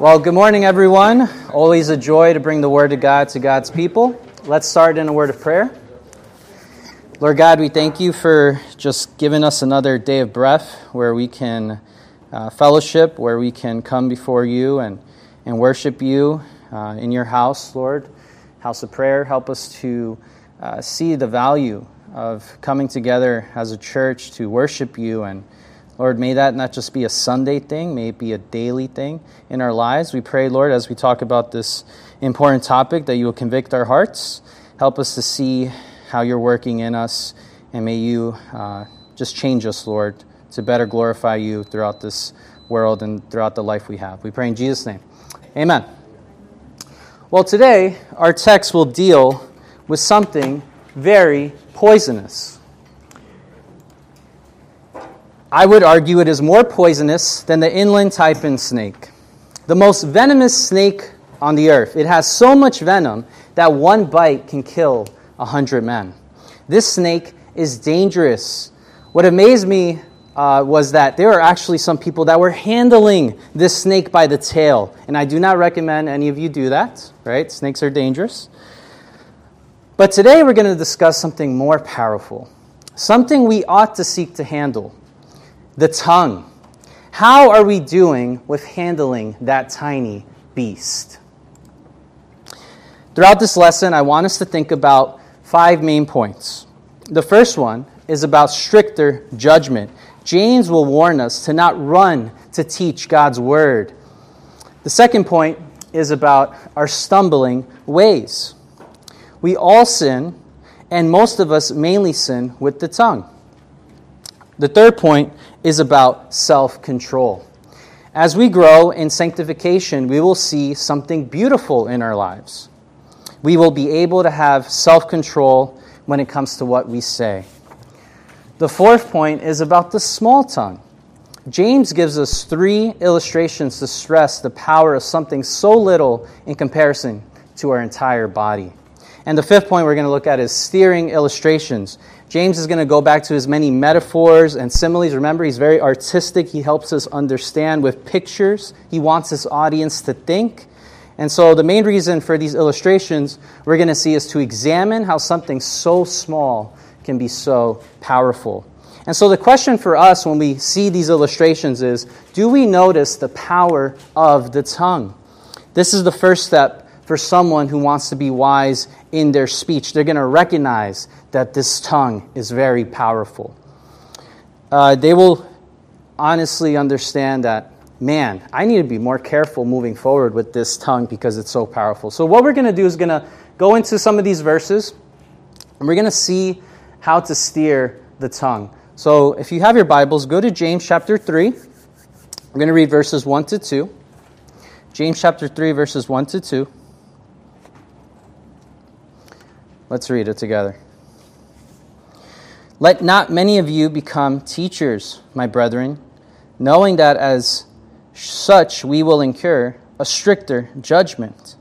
Well, good morning, everyone. Always a joy to bring the Word of God to God's people. Let's start in a word of prayer. Lord God, we thank you for just giving us another day of breath where we can uh, fellowship, where we can come before you and, and worship you uh, in your house, Lord. House of prayer. Help us to uh, see the value of coming together as a church to worship you and Lord, may that not just be a Sunday thing, may it be a daily thing in our lives. We pray, Lord, as we talk about this important topic, that you will convict our hearts. Help us to see how you're working in us, and may you uh, just change us, Lord, to better glorify you throughout this world and throughout the life we have. We pray in Jesus' name. Amen. Well, today, our text will deal with something very poisonous. I would argue it is more poisonous than the inland taipan snake, the most venomous snake on the earth. It has so much venom that one bite can kill a hundred men. This snake is dangerous. What amazed me uh, was that there are actually some people that were handling this snake by the tail. And I do not recommend any of you do that, right? Snakes are dangerous. But today we're going to discuss something more powerful, something we ought to seek to handle the tongue. How are we doing with handling that tiny beast? Throughout this lesson, I want us to think about five main points. The first one is about stricter judgment. James will warn us to not run to teach God's word. The second point is about our stumbling ways. We all sin, and most of us mainly sin with the tongue. The third point is about self control. As we grow in sanctification, we will see something beautiful in our lives. We will be able to have self control when it comes to what we say. The fourth point is about the small tongue. James gives us three illustrations to stress the power of something so little in comparison to our entire body. And the fifth point we're going to look at is steering illustrations. James is going to go back to his many metaphors and similes. Remember, he's very artistic. He helps us understand with pictures. He wants his audience to think. And so, the main reason for these illustrations we're going to see is to examine how something so small can be so powerful. And so, the question for us when we see these illustrations is do we notice the power of the tongue? This is the first step for someone who wants to be wise in their speech. They're going to recognize that this tongue is very powerful. Uh, they will honestly understand that, man, I need to be more careful moving forward with this tongue because it's so powerful. So, what we're going to do is going to go into some of these verses and we're going to see how to steer the tongue. So, if you have your Bibles, go to James chapter 3. We're going to read verses 1 to 2. James chapter 3, verses 1 to 2. Let's read it together. Let not many of you become teachers, my brethren, knowing that as such we will incur a stricter judgment.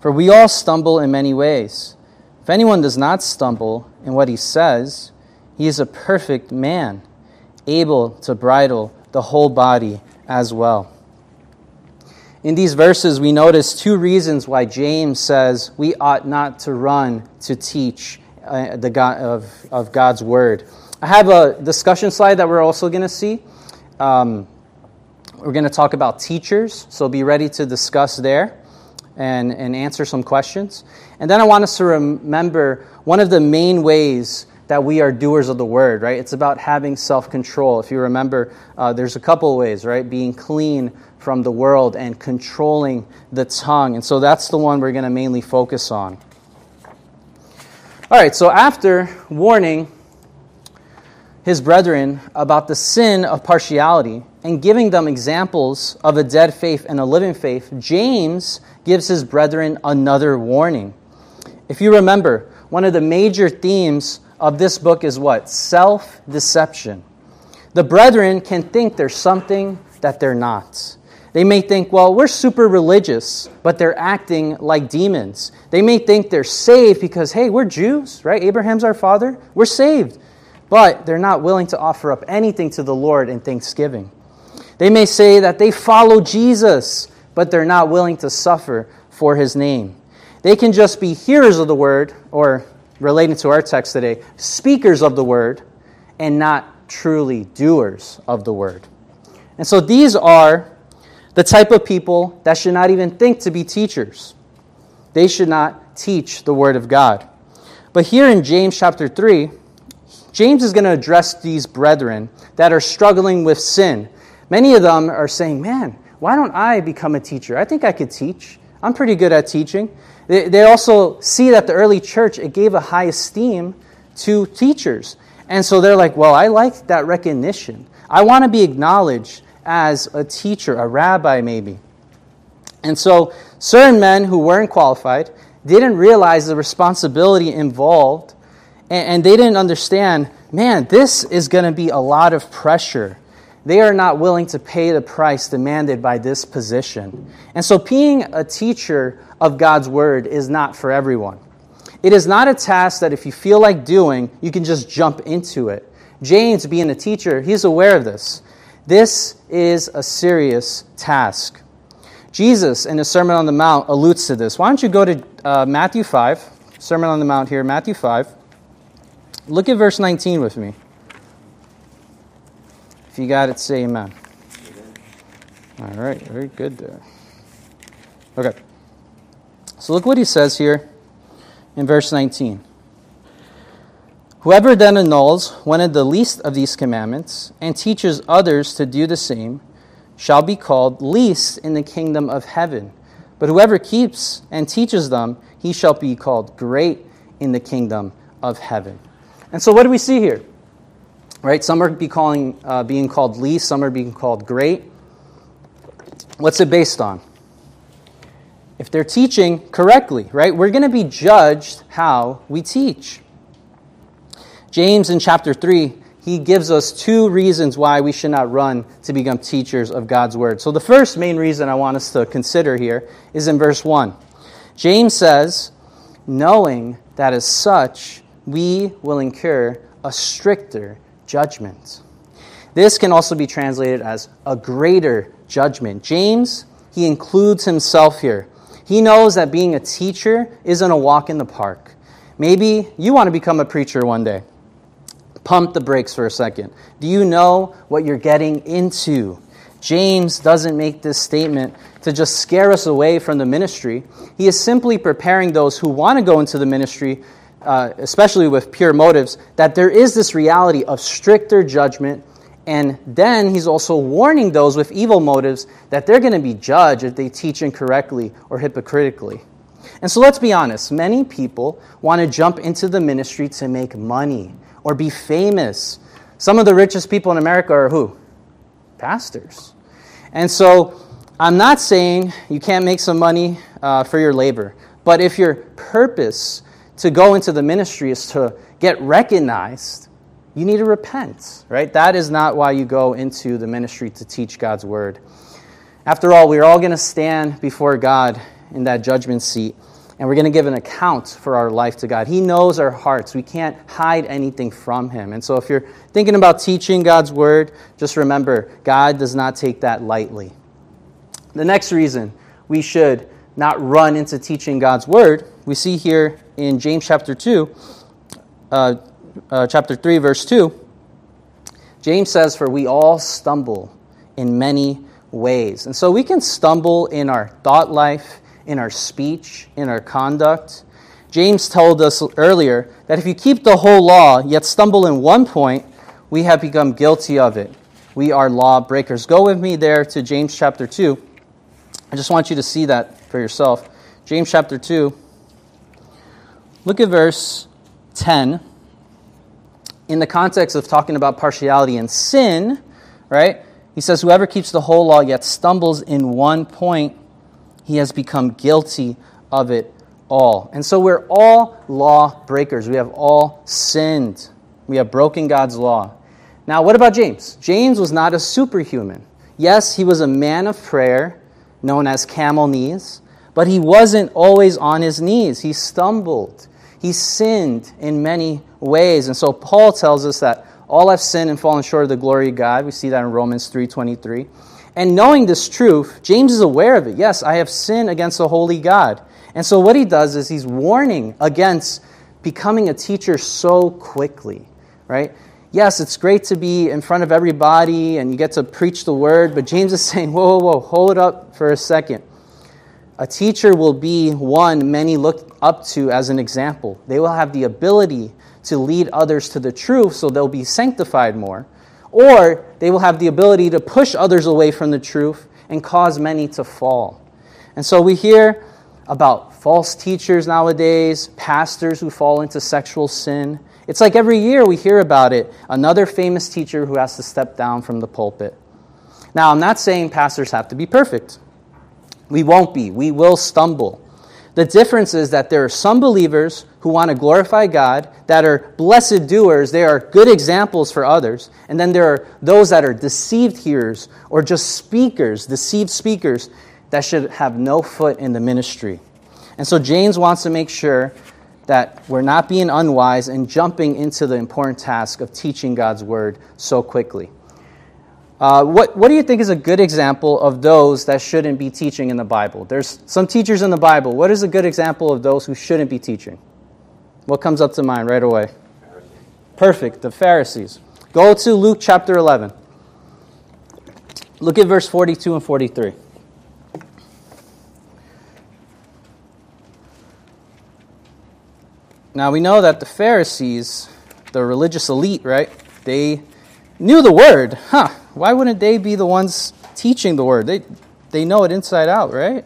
For we all stumble in many ways. If anyone does not stumble in what he says, he is a perfect man, able to bridle the whole body as well. In these verses, we notice two reasons why James says we ought not to run to teach uh, the God, of, of God's word. I have a discussion slide that we're also going to see. Um, we're going to talk about teachers, so be ready to discuss there and, and answer some questions. And then I want us to remember one of the main ways that we are doers of the word, right? It's about having self control. If you remember, uh, there's a couple ways, right? Being clean from the world and controlling the tongue. And so that's the one we're going to mainly focus on. All right, so after warning his brethren about the sin of partiality and giving them examples of a dead faith and a living faith, James gives his brethren another warning. If you remember, one of the major themes of this book is what? Self deception. The brethren can think there's something that they're not. They may think, well, we're super religious, but they're acting like demons. They may think they're saved because, hey, we're Jews, right? Abraham's our father. We're saved. But they're not willing to offer up anything to the Lord in thanksgiving. They may say that they follow Jesus, but they're not willing to suffer for his name. They can just be hearers of the word, or relating to our text today, speakers of the word, and not truly doers of the word. And so these are the type of people that should not even think to be teachers. They should not teach the word of God. But here in James chapter 3, James is going to address these brethren that are struggling with sin. Many of them are saying, Man, why don't I become a teacher? I think I could teach. I'm pretty good at teaching. They, also see that the early church, it gave a high esteem to teachers. And so they're like, Well, I like that recognition. I want to be acknowledged as a teacher, a rabbi, maybe. And so certain men who weren't qualified didn't realize the responsibility involved and, and they didn't understand, man, this is going to be a lot of pressure. They are not willing to pay the price demanded by this position. And so, being a teacher of God's word is not for everyone. It is not a task that if you feel like doing, you can just jump into it. James, being a teacher, he's aware of this. This is a serious task. Jesus, in the Sermon on the Mount, alludes to this. Why don't you go to uh, Matthew 5, Sermon on the Mount here, Matthew 5. Look at verse 19 with me. If you got it, say amen. amen. All right, very good there. Okay. So look what he says here in verse 19. Whoever then annuls one of the least of these commandments and teaches others to do the same shall be called least in the kingdom of heaven. But whoever keeps and teaches them, he shall be called great in the kingdom of heaven. And so, what do we see here? Right? Some are be calling, uh, being called least, some are being called great. What's it based on? If they're teaching correctly, right? We're going to be judged how we teach. James in chapter 3, he gives us two reasons why we should not run to become teachers of God's word. So, the first main reason I want us to consider here is in verse 1. James says, knowing that as such we will incur a stricter judgment. This can also be translated as a greater judgment. James, he includes himself here. He knows that being a teacher isn't a walk in the park. Maybe you want to become a preacher one day. Pump the brakes for a second. Do you know what you're getting into? James doesn't make this statement to just scare us away from the ministry. He is simply preparing those who want to go into the ministry uh, especially with pure motives, that there is this reality of stricter judgment. And then he's also warning those with evil motives that they're going to be judged if they teach incorrectly or hypocritically. And so let's be honest many people want to jump into the ministry to make money or be famous. Some of the richest people in America are who? Pastors. And so I'm not saying you can't make some money uh, for your labor, but if your purpose to go into the ministry is to get recognized, you need to repent, right? That is not why you go into the ministry to teach God's word. After all, we're all going to stand before God in that judgment seat, and we're going to give an account for our life to God. He knows our hearts. We can't hide anything from Him. And so, if you're thinking about teaching God's word, just remember God does not take that lightly. The next reason we should not run into teaching God's word, we see here in James chapter 2, uh, uh, chapter 3, verse 2. James says, For we all stumble in many ways. And so we can stumble in our thought life, in our speech, in our conduct. James told us earlier that if you keep the whole law, yet stumble in one point, we have become guilty of it. We are law breakers. Go with me there to James chapter 2. I just want you to see that for yourself. James chapter 2. Look at verse 10. In the context of talking about partiality and sin, right? He says, Whoever keeps the whole law yet stumbles in one point, he has become guilty of it all. And so we're all law breakers. We have all sinned. We have broken God's law. Now, what about James? James was not a superhuman. Yes, he was a man of prayer known as camel knees, but he wasn't always on his knees. He stumbled. He sinned in many ways. And so Paul tells us that all have sinned and fallen short of the glory of God. We see that in Romans 3:23. And knowing this truth, James is aware of it. Yes, I have sinned against the holy God. And so what he does is he's warning against becoming a teacher so quickly, right? Yes, it's great to be in front of everybody and you get to preach the word, but James is saying, whoa, whoa, whoa, hold up for a second. A teacher will be one many look up to as an example. They will have the ability to lead others to the truth so they'll be sanctified more. Or they will have the ability to push others away from the truth and cause many to fall. And so we hear about false teachers nowadays, pastors who fall into sexual sin. It's like every year we hear about it another famous teacher who has to step down from the pulpit. Now, I'm not saying pastors have to be perfect. We won't be. We will stumble. The difference is that there are some believers who want to glorify God, that are blessed doers, they are good examples for others. And then there are those that are deceived hearers or just speakers, deceived speakers, that should have no foot in the ministry. And so James wants to make sure that we're not being unwise and jumping into the important task of teaching God's word so quickly. Uh, what, what do you think is a good example of those that shouldn't be teaching in the Bible? There's some teachers in the Bible. What is a good example of those who shouldn't be teaching? What comes up to mind right away? Perfect, the Pharisees. Go to Luke chapter 11. Look at verse 42 and 43. Now we know that the Pharisees, the religious elite, right? They knew the word. Huh, why wouldn't they be the ones teaching the word? They, they know it inside out, right?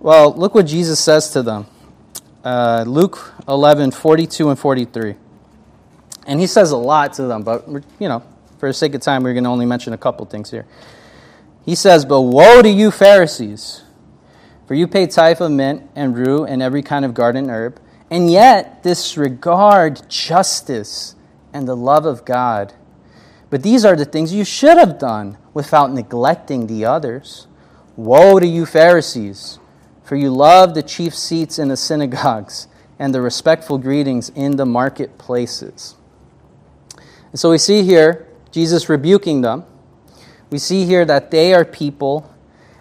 Well, look what Jesus says to them. Uh, Luke 11, 42 and 43. And he says a lot to them, but, you know, for the sake of time, we're going to only mention a couple things here. He says, But woe to you, Pharisees, for you pay tithe of mint and rue and every kind of garden herb, and yet disregard justice and the love of God but these are the things you should have done without neglecting the others. Woe to you, Pharisees, for you love the chief seats in the synagogues and the respectful greetings in the marketplaces. And so we see here Jesus rebuking them. We see here that they are people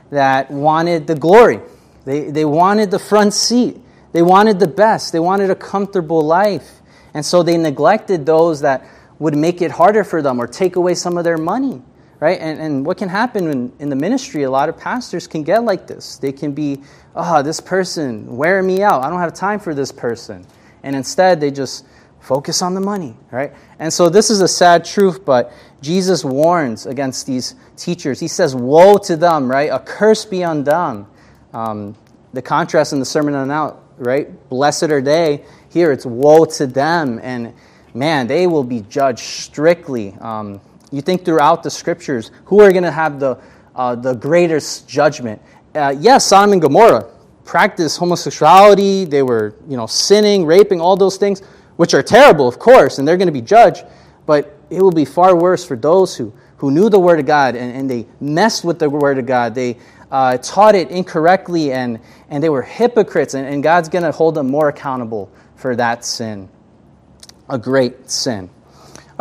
that wanted the glory, they, they wanted the front seat, they wanted the best, they wanted a comfortable life. And so they neglected those that would make it harder for them or take away some of their money, right? And, and what can happen in, in the ministry, a lot of pastors can get like this. They can be, oh, this person, wear me out. I don't have time for this person. And instead, they just focus on the money, right? And so this is a sad truth, but Jesus warns against these teachers. He says, Woe to them, right? A curse be on them. Um, the contrast in the Sermon on the Mount, right? Blessed are they. Here it's woe to them. And man, they will be judged strictly. Um, you think throughout the scriptures, who are going to have the, uh, the greatest judgment? Uh, yes, Sodom and Gomorrah practiced homosexuality. They were, you know, sinning, raping, all those things, which are terrible, of course, and they're going to be judged. But it will be far worse for those who, who knew the Word of God and, and they messed with the Word of God. They uh, taught it incorrectly and, and they were hypocrites, and, and God's going to hold them more accountable for that sin a great sin.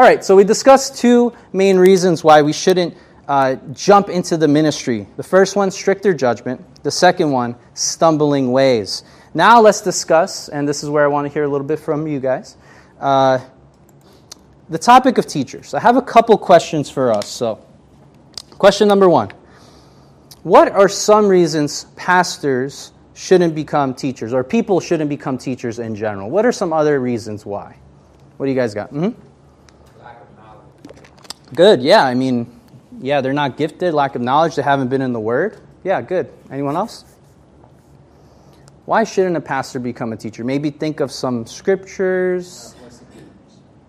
All right, so we discussed two main reasons why we shouldn't uh, jump into the ministry. The first one, stricter judgment. The second one, stumbling ways. Now let's discuss, and this is where I want to hear a little bit from you guys, uh, the topic of teachers. I have a couple questions for us. So, question number one What are some reasons pastors shouldn't become teachers, or people shouldn't become teachers in general? What are some other reasons why? What do you guys got? Mm-hmm. Good. Yeah. I mean, yeah, they're not gifted, lack of knowledge, they haven't been in the Word. Yeah, good. Anyone else? Why shouldn't a pastor become a teacher? Maybe think of some scriptures.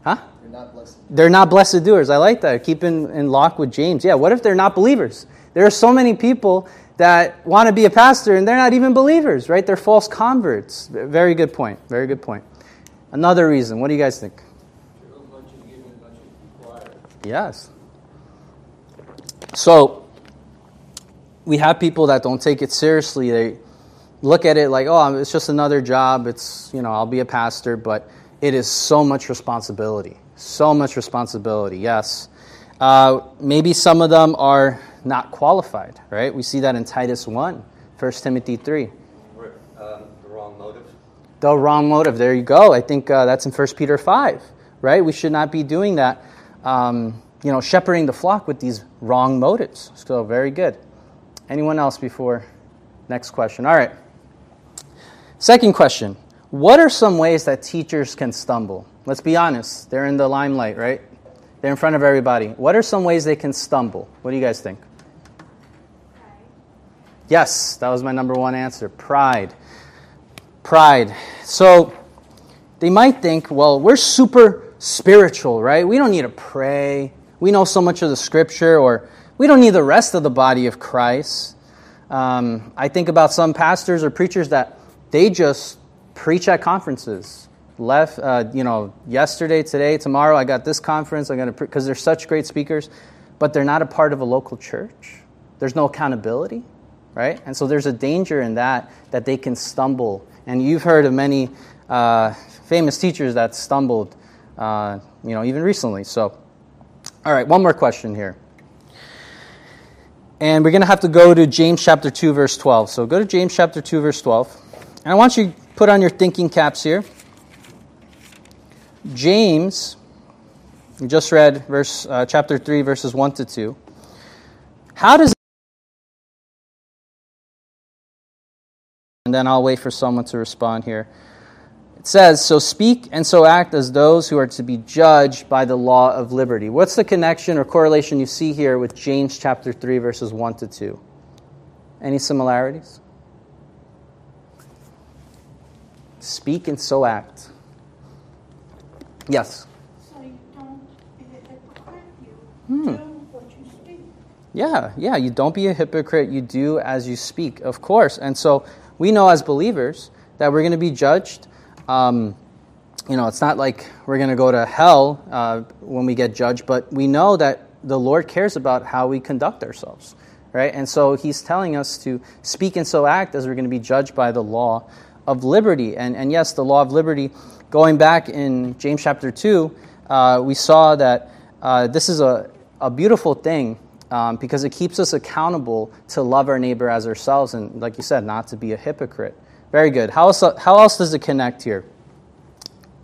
Huh? They're not blessed. They're not blessed doers. I like that. Keep in, in lock with James. Yeah, what if they're not believers? There are so many people that want to be a pastor and they're not even believers, right? They're false converts. Very good point. Very good point. Another reason. What do you guys think? Yes. So, we have people that don't take it seriously. They look at it like, oh, it's just another job. It's, you know, I'll be a pastor, but it is so much responsibility. So much responsibility, yes. Uh, maybe some of them are not qualified, right? We see that in Titus 1, 1 Timothy 3. Um, the wrong motive. The wrong motive. There you go. I think uh, that's in 1 Peter 5, right? We should not be doing that, um, you know, shepherding the flock with these wrong motives. So, very good. Anyone else before next question? All right. Second question What are some ways that teachers can stumble? Let's be honest. They're in the limelight, right? They're in front of everybody. What are some ways they can stumble? What do you guys think? Yes, that was my number one answer. Pride. Pride. So they might think, well, we're super spiritual, right? We don't need to pray. We know so much of the scripture, or we don't need the rest of the body of Christ. Um, I think about some pastors or preachers that they just preach at conferences. Left, uh, you know, yesterday, today, tomorrow, I got this conference. I got to because they're such great speakers, but they're not a part of a local church. There's no accountability, right? And so there's a danger in that that they can stumble. And you've heard of many uh, famous teachers that stumbled, uh, you know, even recently. So, all right, one more question here. And we're going to have to go to James chapter 2, verse 12. So go to James chapter 2, verse 12. And I want you to put on your thinking caps here. James, we just read verse, uh, chapter 3, verses 1 to 2. How does and then I'll wait for someone to respond here. It says, So speak and so act as those who are to be judged by the law of liberty. What's the connection or correlation you see here with James chapter 3, verses 1 to 2? Any similarities? Speak and so act. Yes? So you don't be a hypocrite, you Hmm. do what you speak. Yeah, yeah, you don't be a hypocrite, you do as you speak, of course. And so we know as believers that we're going to be judged. Um, you know, it's not like we're going to go to hell uh, when we get judged, but we know that the Lord cares about how we conduct ourselves, right? And so He's telling us to speak and so act as we're going to be judged by the law of liberty. And, and yes, the law of liberty, going back in James chapter 2, uh, we saw that uh, this is a, a beautiful thing um, because it keeps us accountable to love our neighbor as ourselves and, like you said, not to be a hypocrite. Very good. How else, how else does it connect here?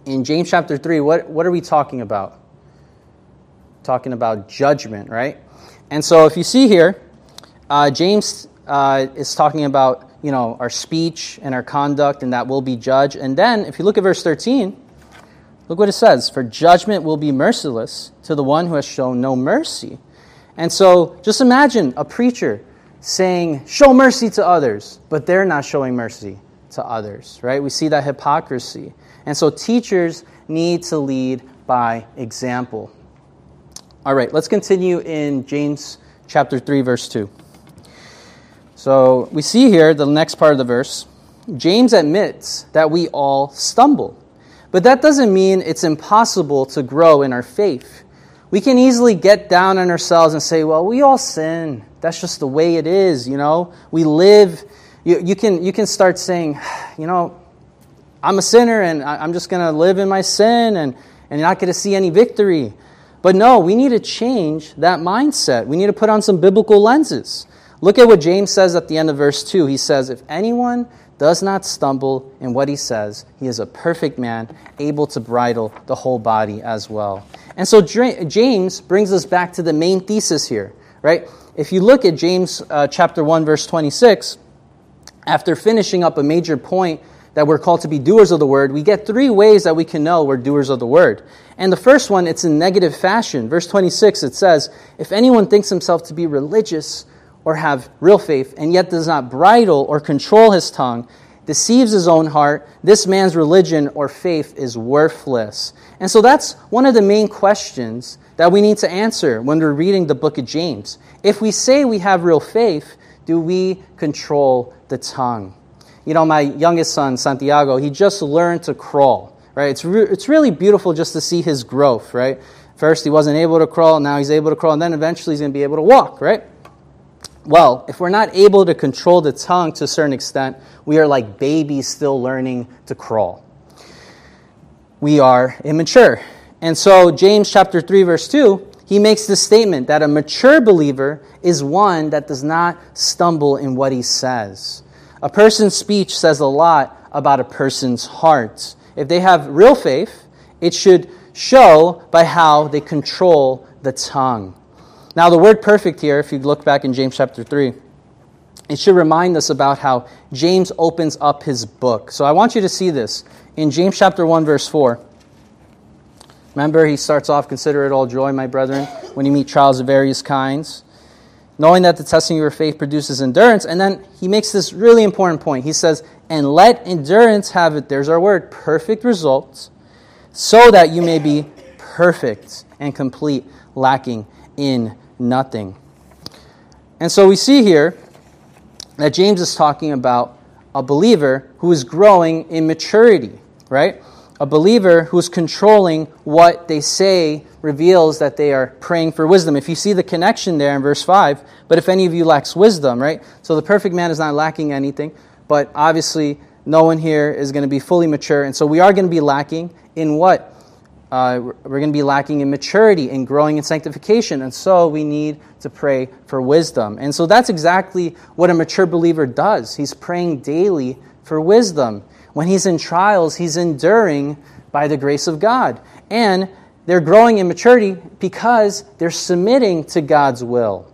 In James chapter 3, what, what are we talking about? Talking about judgment, right? And so if you see here, uh, James uh, is talking about you know our speech and our conduct, and that will be judged. And then, if you look at verse 13, look what it says: "For judgment will be merciless to the one who has shown no mercy." And so, just imagine a preacher saying, "Show mercy to others," but they're not showing mercy to others, right? We see that hypocrisy. And so, teachers need to lead by example. All right, let's continue in James chapter 3, verse 2. So we see here the next part of the verse. James admits that we all stumble. But that doesn't mean it's impossible to grow in our faith. We can easily get down on ourselves and say, well, we all sin. That's just the way it is, you know? We live. You, you, can, you can start saying, you know, I'm a sinner and I'm just going to live in my sin and, and not going to see any victory. But no, we need to change that mindset. We need to put on some biblical lenses. Look at what James says at the end of verse 2. He says, If anyone does not stumble in what he says, he is a perfect man, able to bridle the whole body as well. And so James brings us back to the main thesis here, right? If you look at James uh, chapter 1, verse 26, after finishing up a major point that we're called to be doers of the word, we get three ways that we can know we're doers of the word. And the first one, it's in negative fashion. Verse 26, it says, If anyone thinks himself to be religious, or have real faith, and yet does not bridle or control his tongue, deceives his own heart, this man's religion or faith is worthless. And so that's one of the main questions that we need to answer when we're reading the book of James. If we say we have real faith, do we control the tongue? You know, my youngest son, Santiago, he just learned to crawl, right? It's, re- it's really beautiful just to see his growth, right? First, he wasn't able to crawl, now he's able to crawl, and then eventually he's going to be able to walk, right? Well, if we're not able to control the tongue to a certain extent, we are like babies still learning to crawl. We are immature. And so, James chapter 3, verse 2, he makes the statement that a mature believer is one that does not stumble in what he says. A person's speech says a lot about a person's heart. If they have real faith, it should show by how they control the tongue. Now, the word perfect here, if you look back in James chapter 3, it should remind us about how James opens up his book. So I want you to see this in James chapter 1, verse 4. Remember, he starts off, Consider it all joy, my brethren, when you meet trials of various kinds, knowing that the testing of your faith produces endurance. And then he makes this really important point. He says, And let endurance have it, there's our word, perfect results, so that you may be perfect and complete, lacking in nothing. And so we see here that James is talking about a believer who is growing in maturity, right? A believer who's controlling what they say reveals that they are praying for wisdom. If you see the connection there in verse 5, but if any of you lacks wisdom, right? So the perfect man is not lacking anything, but obviously no one here is going to be fully mature. And so we are going to be lacking in what? Uh, we're going to be lacking in maturity and growing in sanctification. And so we need to pray for wisdom. And so that's exactly what a mature believer does. He's praying daily for wisdom. When he's in trials, he's enduring by the grace of God. And they're growing in maturity because they're submitting to God's will.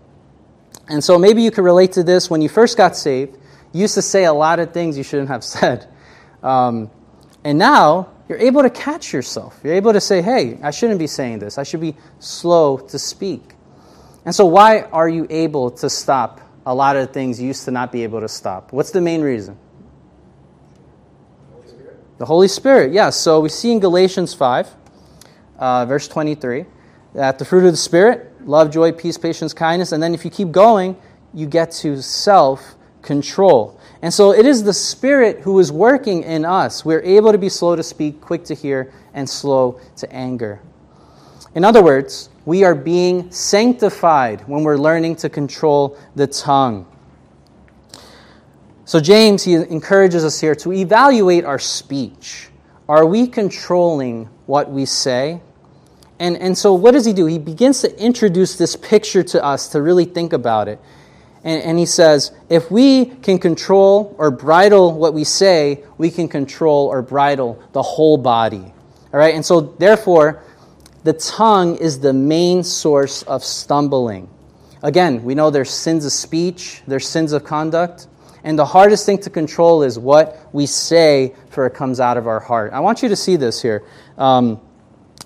And so maybe you could relate to this when you first got saved. You used to say a lot of things you shouldn't have said. Um, and now you're able to catch yourself. You're able to say, hey, I shouldn't be saying this. I should be slow to speak. And so, why are you able to stop a lot of things you used to not be able to stop? What's the main reason? The Holy Spirit, yes. So we see in Galatians 5, uh, verse 23, that the fruit of the Spirit, love, joy, peace, patience, kindness, and then if you keep going, you get to self control. And so it is the Spirit who is working in us. We're able to be slow to speak, quick to hear, and slow to anger. In other words, we are being sanctified when we're learning to control the tongue. So, James, he encourages us here to evaluate our speech. Are we controlling what we say? And, and so, what does he do? He begins to introduce this picture to us to really think about it. And, and he says, if we can control or bridle what we say, we can control or bridle the whole body. All right? And so, therefore, the tongue is the main source of stumbling. Again, we know there's sins of speech, there's sins of conduct. And the hardest thing to control is what we say, for it comes out of our heart. I want you to see this here. Um,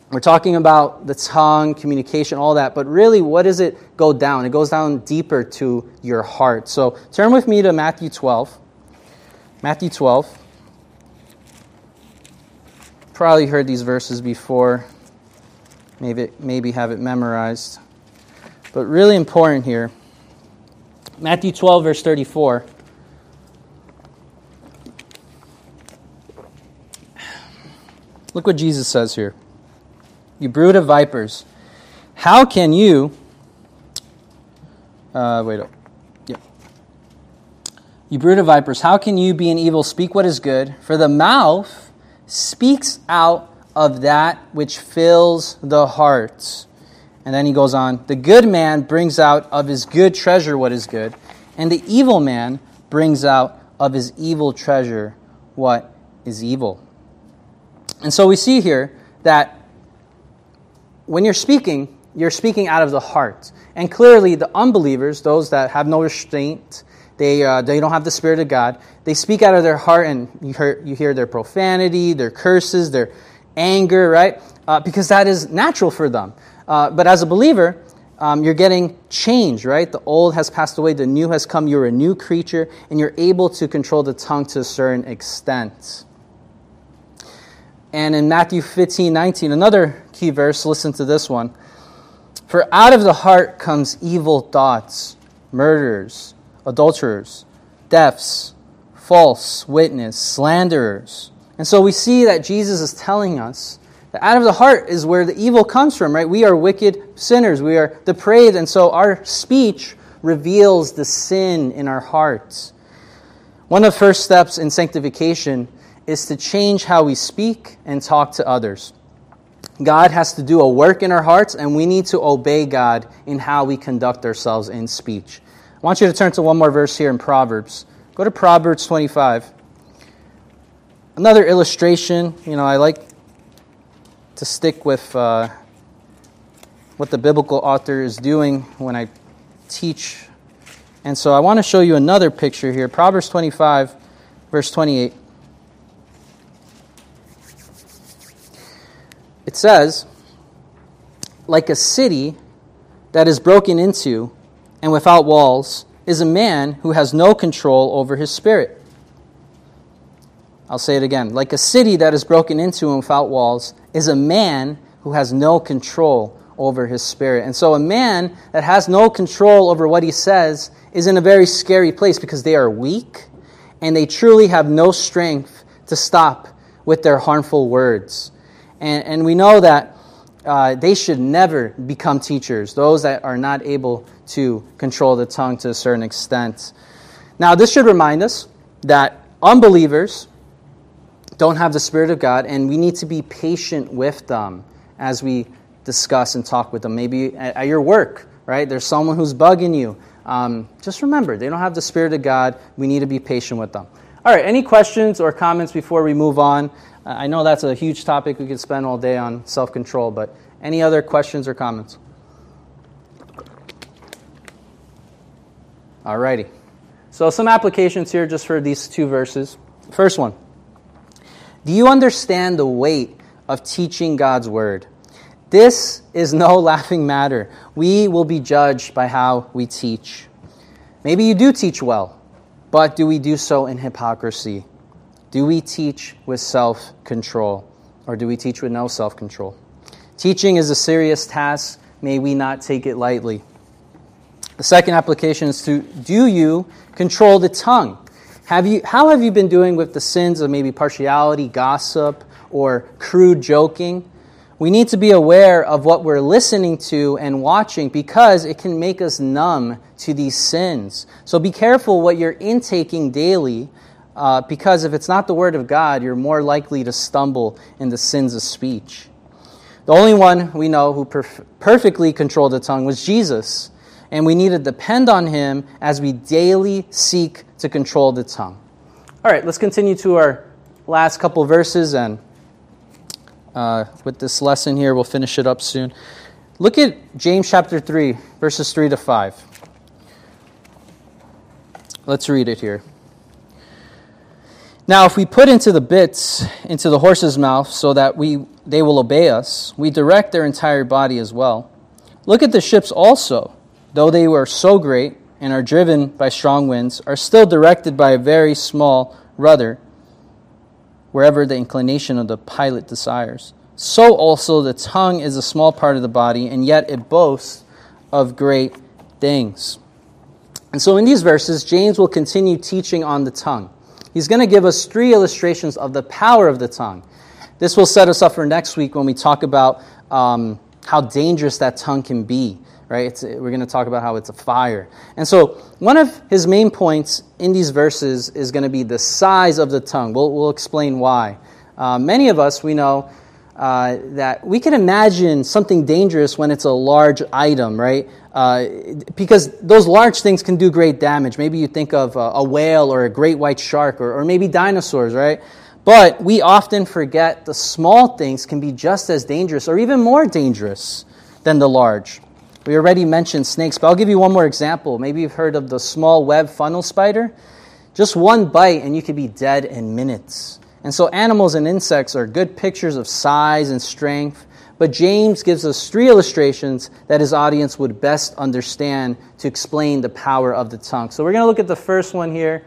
we're talking about the tongue, communication, all that, but really, what does it go down? It goes down deeper to your heart. So turn with me to Matthew 12. Matthew 12. Probably heard these verses before, maybe, maybe have it memorized. But really important here. Matthew 12, verse 34. Look what Jesus says here. You brood of vipers, how can you. Uh, wait up. Yep. You brood of vipers, how can you, being evil, speak what is good? For the mouth speaks out of that which fills the heart. And then he goes on The good man brings out of his good treasure what is good, and the evil man brings out of his evil treasure what is evil. And so we see here that when you're speaking, you're speaking out of the heart. And clearly, the unbelievers, those that have no restraint, they, uh, they don't have the Spirit of God, they speak out of their heart, and you hear, you hear their profanity, their curses, their anger, right? Uh, because that is natural for them. Uh, but as a believer, um, you're getting change, right? The old has passed away, the new has come. You're a new creature, and you're able to control the tongue to a certain extent. And in Matthew 15, 19, another key verse, listen to this one. For out of the heart comes evil thoughts, murderers, adulterers, thefts, false witness, slanderers. And so we see that Jesus is telling us that out of the heart is where the evil comes from, right? We are wicked sinners, we are depraved, and so our speech reveals the sin in our hearts. One of the first steps in sanctification is to change how we speak and talk to others. God has to do a work in our hearts, and we need to obey God in how we conduct ourselves in speech. I want you to turn to one more verse here in Proverbs. Go to Proverbs 25. Another illustration, you know, I like to stick with uh, what the biblical author is doing when I teach. And so I want to show you another picture here. Proverbs 25, verse 28. It says, like a city that is broken into and without walls is a man who has no control over his spirit. I'll say it again. Like a city that is broken into and without walls is a man who has no control over his spirit. And so a man that has no control over what he says is in a very scary place because they are weak and they truly have no strength to stop with their harmful words. And, and we know that uh, they should never become teachers, those that are not able to control the tongue to a certain extent. Now, this should remind us that unbelievers don't have the Spirit of God, and we need to be patient with them as we discuss and talk with them. Maybe at, at your work, right? There's someone who's bugging you. Um, just remember, they don't have the Spirit of God. We need to be patient with them. All right, any questions or comments before we move on? I know that's a huge topic we could spend all day on self control, but any other questions or comments? All righty. So, some applications here just for these two verses. First one Do you understand the weight of teaching God's word? This is no laughing matter. We will be judged by how we teach. Maybe you do teach well, but do we do so in hypocrisy? Do we teach with self control or do we teach with no self control? Teaching is a serious task. May we not take it lightly. The second application is to do you control the tongue? Have you, how have you been doing with the sins of maybe partiality, gossip, or crude joking? We need to be aware of what we're listening to and watching because it can make us numb to these sins. So be careful what you're intaking daily uh, because if it's not the Word of God, you're more likely to stumble in the sins of speech. The only one we know who perf- perfectly controlled the tongue was Jesus, and we need to depend on Him as we daily seek to control the tongue. All right, let's continue to our last couple verses, and uh, with this lesson here, we'll finish it up soon. Look at James chapter 3, verses 3 to 5. Let's read it here. Now, if we put into the bits into the horse's mouth so that we, they will obey us, we direct their entire body as well. Look at the ships also, though they were so great and are driven by strong winds, are still directed by a very small rudder wherever the inclination of the pilot desires. So also the tongue is a small part of the body, and yet it boasts of great things. And so in these verses, James will continue teaching on the tongue. He's going to give us three illustrations of the power of the tongue. This will set us up for next week when we talk about um, how dangerous that tongue can be. Right? It's, we're going to talk about how it's a fire. And so, one of his main points in these verses is going to be the size of the tongue. We'll, we'll explain why. Uh, many of us, we know uh, that we can imagine something dangerous when it's a large item, right? Uh, because those large things can do great damage. Maybe you think of a, a whale or a great white shark or, or maybe dinosaurs, right? But we often forget the small things can be just as dangerous or even more dangerous than the large. We already mentioned snakes, but I'll give you one more example. Maybe you've heard of the small web funnel spider. Just one bite and you could be dead in minutes. And so animals and insects are good pictures of size and strength, but James gives us three illustrations that his audience would best understand to explain the power of the tongue. So we're going to look at the first one here.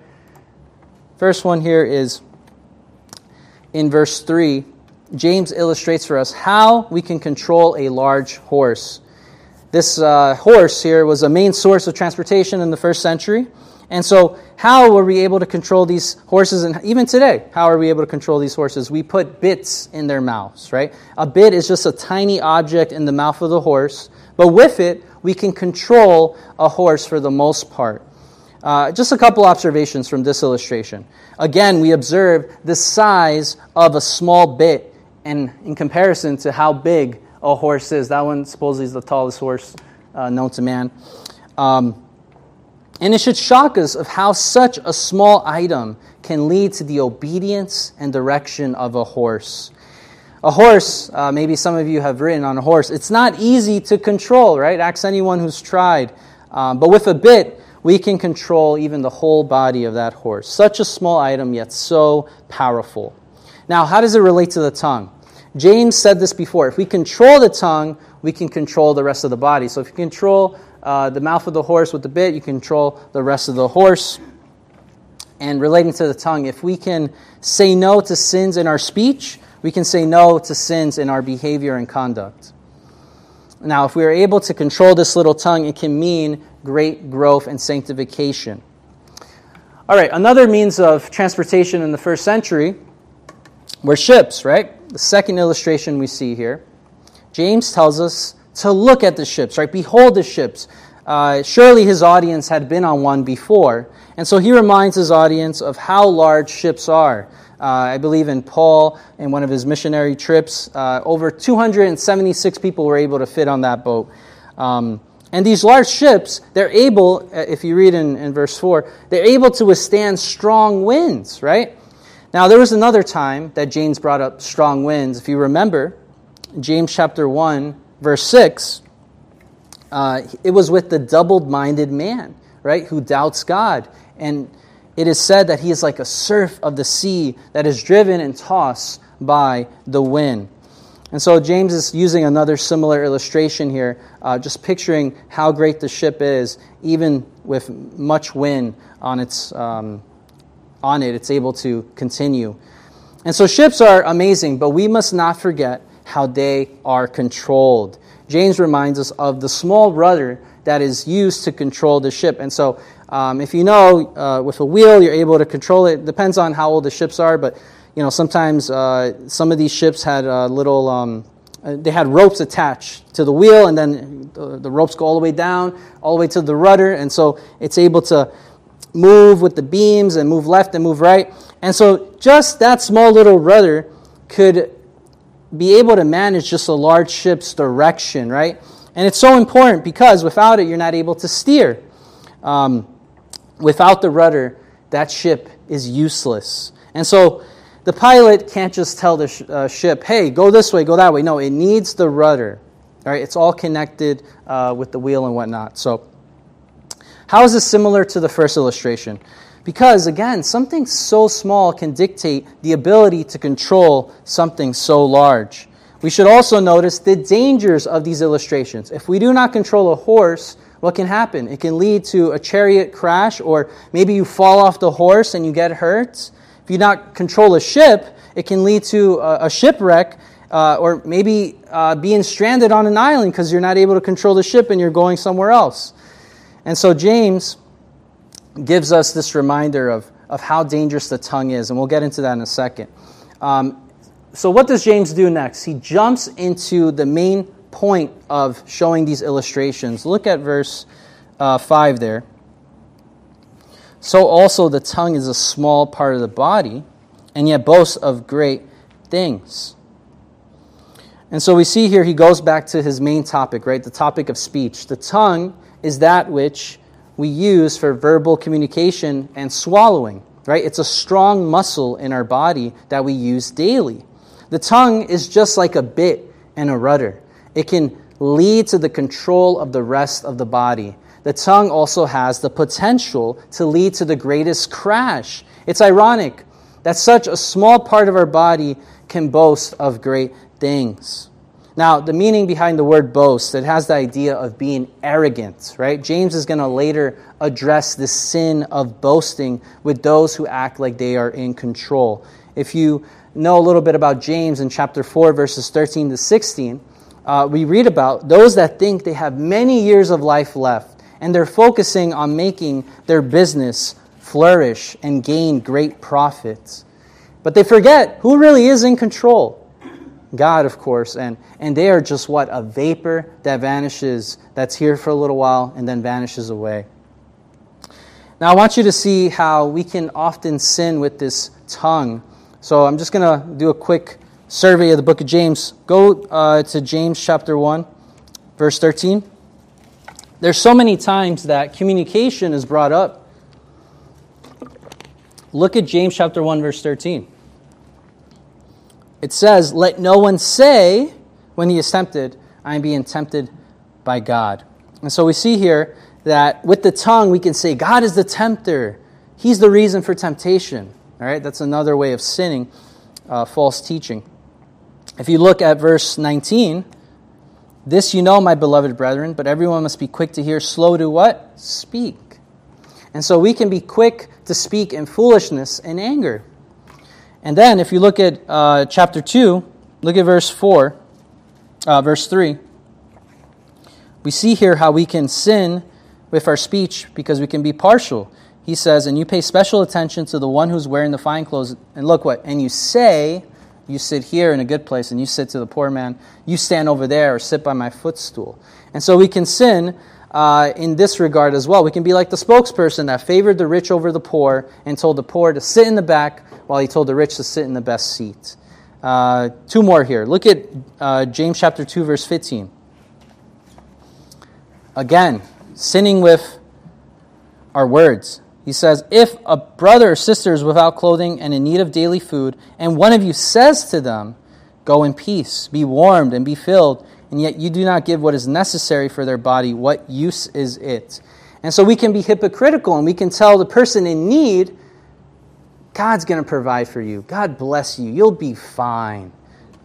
First one here is in verse 3. James illustrates for us how we can control a large horse. This uh, horse here was a main source of transportation in the first century. And so, how were we able to control these horses? And even today, how are we able to control these horses? We put bits in their mouths, right? A bit is just a tiny object in the mouth of the horse, but with it, we can control a horse for the most part. Uh, just a couple observations from this illustration. Again, we observe the size of a small bit and in comparison to how big a horse is, that one supposedly is the tallest horse uh, known to man. Um, and it should shock us of how such a small item can lead to the obedience and direction of a horse. A horse, uh, maybe some of you have ridden on a horse, it's not easy to control, right? Ask anyone who's tried. Um, but with a bit, we can control even the whole body of that horse. Such a small item, yet so powerful. Now, how does it relate to the tongue? James said this before. If we control the tongue, we can control the rest of the body. So if you control uh, the mouth of the horse with the bit, you control the rest of the horse. And relating to the tongue, if we can say no to sins in our speech, we can say no to sins in our behavior and conduct. Now, if we are able to control this little tongue, it can mean great growth and sanctification. All right, another means of transportation in the first century were ships, right? The second illustration we see here. James tells us to look at the ships, right? Behold the ships. Uh, surely his audience had been on one before. And so he reminds his audience of how large ships are. Uh, I believe in Paul, in one of his missionary trips, uh, over 276 people were able to fit on that boat. Um, and these large ships, they're able, uh, if you read in, in verse 4, they're able to withstand strong winds, right? Now, there was another time that James brought up strong winds. If you remember, James chapter 1, verse 6, uh, it was with the double minded man, right, who doubts God. And it is said that he is like a surf of the sea that is driven and tossed by the wind. And so James is using another similar illustration here, uh, just picturing how great the ship is, even with much wind on its um, on it, it's able to continue. And so ships are amazing, but we must not forget how they are controlled. James reminds us of the small rudder that is used to control the ship. And so um, if you know, uh, with a wheel, you're able to control it. Depends on how old the ships are, but you know, sometimes uh, some of these ships had uh, little, um, uh, they had ropes attached to the wheel, and then the, the, ropes go all the way down, all the way to the rudder, and so it's able to move with the beams and move left and move right. And so just that small little rudder could be able to manage just a large ship's direction, right? And it's so important because without it, you're not able to steer. Um, Without the rudder, that ship is useless. And so the pilot can't just tell the sh- uh, ship, hey, go this way, go that way. No, it needs the rudder. All right, it's all connected uh, with the wheel and whatnot. So, how is this similar to the first illustration? Because, again, something so small can dictate the ability to control something so large. We should also notice the dangers of these illustrations. If we do not control a horse, what can happen? It can lead to a chariot crash, or maybe you fall off the horse and you get hurt. If you do not control a ship, it can lead to a, a shipwreck, uh, or maybe uh, being stranded on an island because you're not able to control the ship and you're going somewhere else. And so James gives us this reminder of, of how dangerous the tongue is, and we'll get into that in a second. Um, so, what does James do next? He jumps into the main point of showing these illustrations. Look at verse uh, 5 there. So also the tongue is a small part of the body, and yet boasts of great things. And so we see here he goes back to his main topic, right? The topic of speech. The tongue is that which we use for verbal communication and swallowing, right? It's a strong muscle in our body that we use daily. The tongue is just like a bit and a rudder. It can lead to the control of the rest of the body. The tongue also has the potential to lead to the greatest crash. It's ironic that such a small part of our body can boast of great things. Now, the meaning behind the word boast, it has the idea of being arrogant, right? James is going to later address the sin of boasting with those who act like they are in control. If you know a little bit about James in chapter 4, verses 13 to 16, uh, we read about those that think they have many years of life left and they're focusing on making their business flourish and gain great profits. But they forget who really is in control. God, of course, and, and they are just what? A vapor that vanishes, that's here for a little while and then vanishes away. Now, I want you to see how we can often sin with this tongue. So, I'm just going to do a quick survey of the book of James, go uh, to James chapter 1, verse 13. There's so many times that communication is brought up. Look at James chapter 1, verse 13. It says, Let no one say when he is tempted, I am being tempted by God. And so we see here that with the tongue we can say, God is the tempter. He's the reason for temptation. All right, that's another way of sinning, uh, false teaching. If you look at verse 19, this you know, my beloved brethren, but everyone must be quick to hear, slow to what? Speak. And so we can be quick to speak in foolishness and anger. And then if you look at uh, chapter 2, look at verse 4, uh, verse 3. We see here how we can sin with our speech because we can be partial. He says, and you pay special attention to the one who's wearing the fine clothes. And look what, and you say, you sit here in a good place, and you sit to the poor man, you stand over there or sit by my footstool. And so we can sin uh, in this regard as well. We can be like the spokesperson that favored the rich over the poor and told the poor to sit in the back while he told the rich to sit in the best seat. Uh, two more here. Look at uh, James chapter 2, verse 15. Again, sinning with our words. He says, If a brother or sister is without clothing and in need of daily food, and one of you says to them, Go in peace, be warmed, and be filled, and yet you do not give what is necessary for their body, what use is it? And so we can be hypocritical and we can tell the person in need, God's going to provide for you. God bless you. You'll be fine.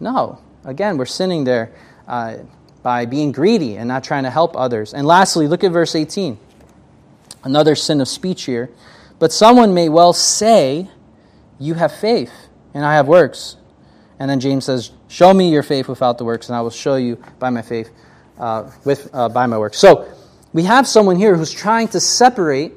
No. Again, we're sinning there. Uh, by being greedy and not trying to help others. And lastly, look at verse 18. Another sin of speech here. But someone may well say, You have faith, and I have works. And then James says, Show me your faith without the works, and I will show you by my faith, uh, with, uh, by my works. So we have someone here who's trying to separate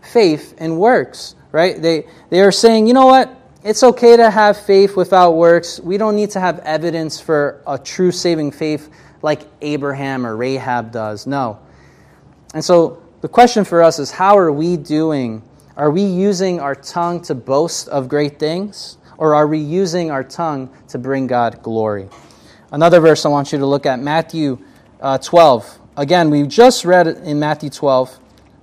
faith and works, right? They, they are saying, you know what? It's okay to have faith without works. We don't need to have evidence for a true saving faith like Abraham or Rahab does. No. And so the question for us is how are we doing? Are we using our tongue to boast of great things? Or are we using our tongue to bring God glory? Another verse I want you to look at Matthew uh, 12. Again, we just read it in Matthew 12,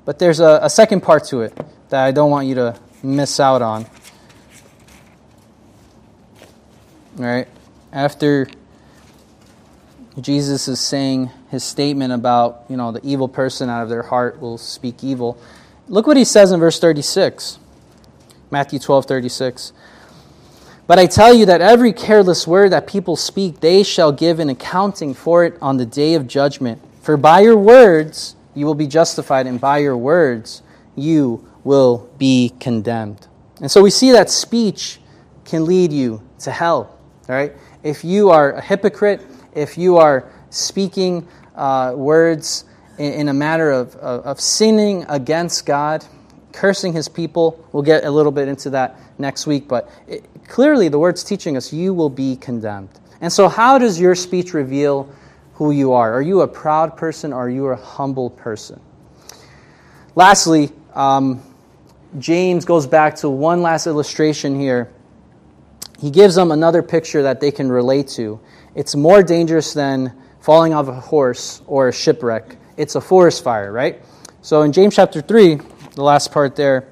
but there's a, a second part to it that I don't want you to miss out on. Right? After Jesus is saying his statement about, you know, the evil person out of their heart will speak evil. Look what he says in verse 36. Matthew 12, 36. But I tell you that every careless word that people speak, they shall give an accounting for it on the day of judgment. For by your words you will be justified, and by your words you will be condemned. And so we see that speech can lead you to hell. Right? If you are a hypocrite, if you are speaking uh, words in, in, a matter of, of, of sinning against God, cursing his people, we'll get a little bit into that next week, but it, clearly the word's teaching us you will be condemned. And so, how does your speech reveal who you are? Are you a proud person or are you a humble person? Lastly, um, James goes back to one last illustration here. He gives them another picture that they can relate to. It's more dangerous than falling off a horse or a shipwreck. It's a forest fire, right? So in James chapter 3, the last part there,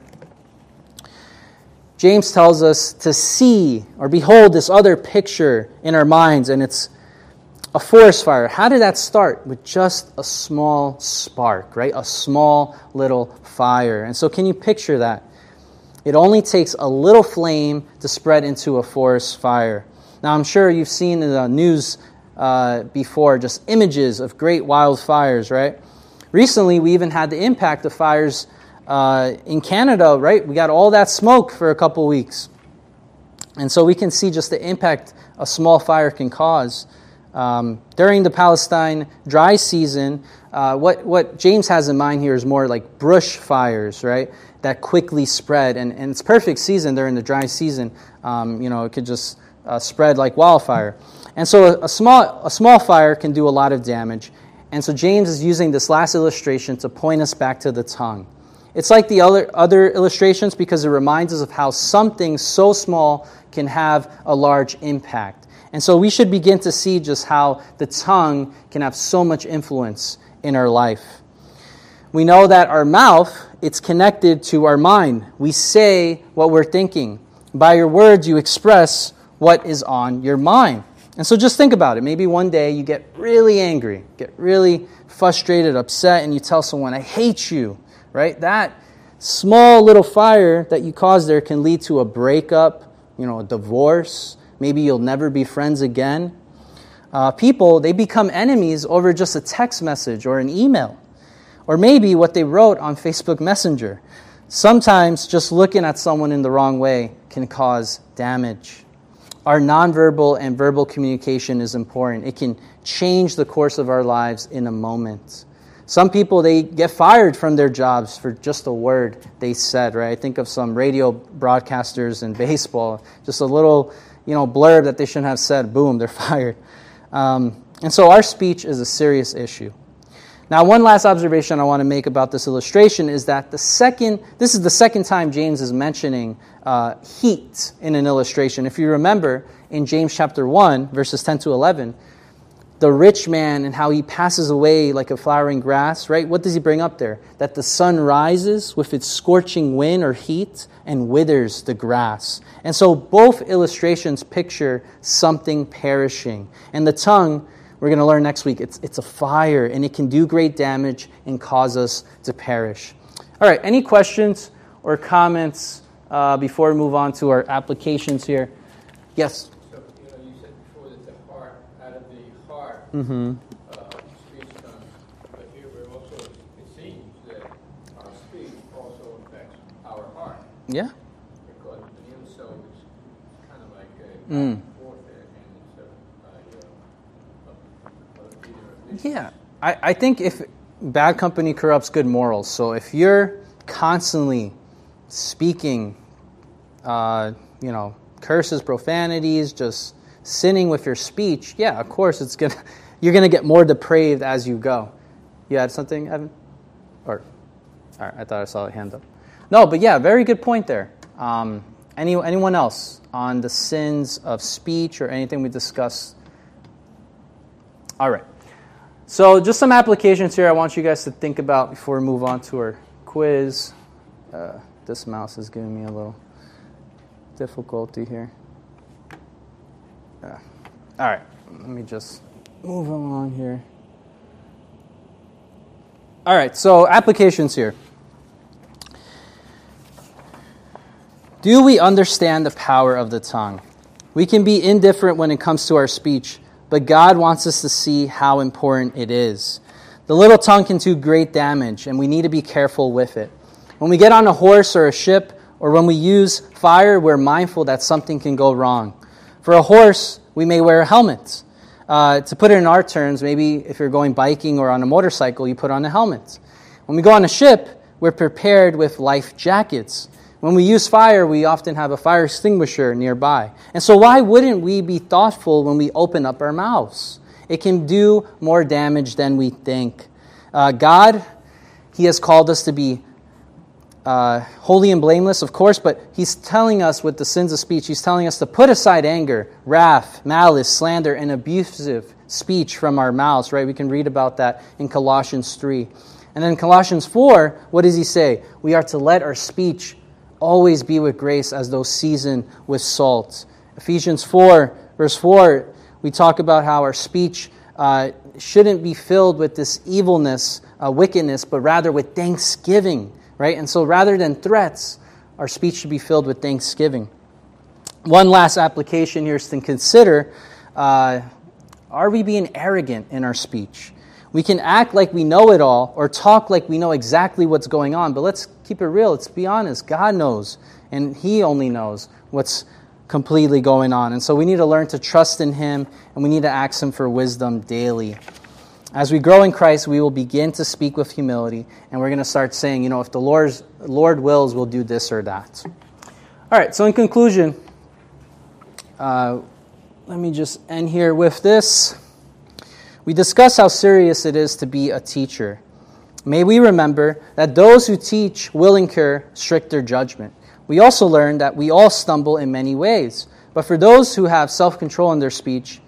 James tells us to see or behold this other picture in our minds, and it's a forest fire. How did that start? With just a small spark, right? A small little fire. And so, can you picture that? It only takes a little flame to spread into a forest fire. Now, I'm sure you've seen in the news uh, before just images of great wildfires, right? Recently, we even had the impact of fires uh, in Canada, right? We got all that smoke for a couple weeks. And so we can see just the impact a small fire can cause. Um, during the Palestine dry season, uh, what, what James has in mind here is more like brush fires, right? That quickly spread. And, and it's perfect season during the dry season. Um, you know, it could just uh, spread like wildfire. And so a, a, small, a small fire can do a lot of damage. And so James is using this last illustration to point us back to the tongue. It's like the other, other illustrations because it reminds us of how something so small can have a large impact. And so we should begin to see just how the tongue can have so much influence in our life. We know that our mouth, it's connected to our mind. We say what we're thinking. By your words, you express what is on your mind. And so just think about it. Maybe one day you get really angry, get really frustrated, upset, and you tell someone, I hate you, right? That small little fire that you cause there can lead to a breakup, you know, a divorce. Maybe you'll never be friends again. Uh, people, they become enemies over just a text message or an email or maybe what they wrote on Facebook Messenger. Sometimes just looking at someone in the wrong way can cause damage. Our nonverbal and verbal communication is important. It can change the course of our lives in a moment. Some people they get fired from their jobs for just a word they said, right? I think of some radio broadcasters in baseball, just a little, you know, blurb that they shouldn't have said, boom, they're fired. Um, and so our speech is a serious issue. Now, one last observation I want to make about this illustration is that the second, this is the second time James is mentioning uh, heat in an illustration. If you remember in James chapter 1, verses 10 to 11, the rich man and how he passes away like a flowering grass, right? What does he bring up there? That the sun rises with its scorching wind or heat and withers the grass. And so both illustrations picture something perishing. And the tongue we're going to learn next week. It's, it's a fire, and it can do great damage and cause us to perish. All right, any questions or comments uh, before we move on to our applications here? Yes? So, you know, you said before that the heart, out of the heart, Mm-hmm. Yeah? Because the ill soul is kind of like a Mm. warfare, and it's a, uh, Yeah. I, I think if bad company corrupts good morals, so if you're constantly speaking, uh, you know, curses, profanities, just sinning with your speech, yeah, of course it's gonna you're gonna get more depraved as you go. You had something, Evan? Or all right, I thought I saw a hand up. No, but yeah, very good point there. Um, any, anyone else on the sins of speech or anything we discussed? All right. So, just some applications here I want you guys to think about before we move on to our quiz. Uh, this mouse is giving me a little difficulty here. Yeah. All right, let me just move along here. All right, so applications here. Do we understand the power of the tongue? We can be indifferent when it comes to our speech, but God wants us to see how important it is. The little tongue can do great damage, and we need to be careful with it. When we get on a horse or a ship, or when we use fire, we're mindful that something can go wrong. For a horse, we may wear a helmet. Uh, to put it in our terms, maybe if you're going biking or on a motorcycle, you put on a helmet. When we go on a ship, we're prepared with life jackets. When we use fire, we often have a fire extinguisher nearby. And so, why wouldn't we be thoughtful when we open up our mouths? It can do more damage than we think. Uh, God, He has called us to be uh, holy and blameless, of course, but He's telling us with the sins of speech, He's telling us to put aside anger, wrath, malice, slander, and abusive speech from our mouths, right? We can read about that in Colossians 3. And then Colossians 4, what does He say? We are to let our speech always be with grace as though seasoned with salt. Ephesians 4, verse 4, we talk about how our speech uh, shouldn't be filled with this evilness, uh, wickedness, but rather with thanksgiving, right? And so rather than threats, our speech should be filled with thanksgiving. One last application here is to consider uh, are we being arrogant in our speech? We can act like we know it all or talk like we know exactly what's going on, but let's keep it real. Let's be honest. God knows, and He only knows what's completely going on. And so we need to learn to trust in Him, and we need to ask Him for wisdom daily. As we grow in Christ, we will begin to speak with humility, and we're going to start saying, you know, if the Lord's, Lord wills, we'll do this or that. All right, so in conclusion, uh, let me just end here with this. We discuss how serious it is to be a teacher. May we remember that those who teach will incur stricter judgment. We also learn that we all stumble in many ways, But for those who have self control in their speech,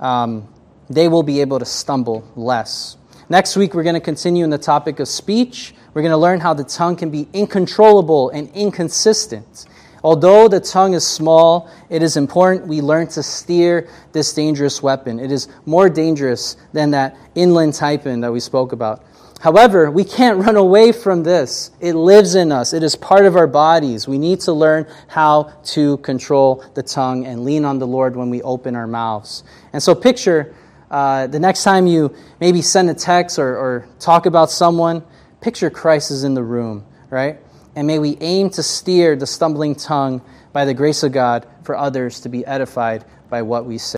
um, they will be able to stumble less. Next week, we're going to continue in the topic of speech. We're going to learn how the tongue can be incontrollable and inconsistent. Although the tongue is small, it is important we learn to steer this dangerous weapon. It is more dangerous than that inland taipan that we spoke about. However, we can't run away from this. It lives in us, it is part of our bodies. We need to learn how to control the tongue and lean on the Lord when we open our mouths. And so, picture uh, the next time you maybe send a text or, or talk about someone, picture Christ is in the room, right? And may we aim to steer the stumbling tongue by the grace of God for others to be edified by what we say.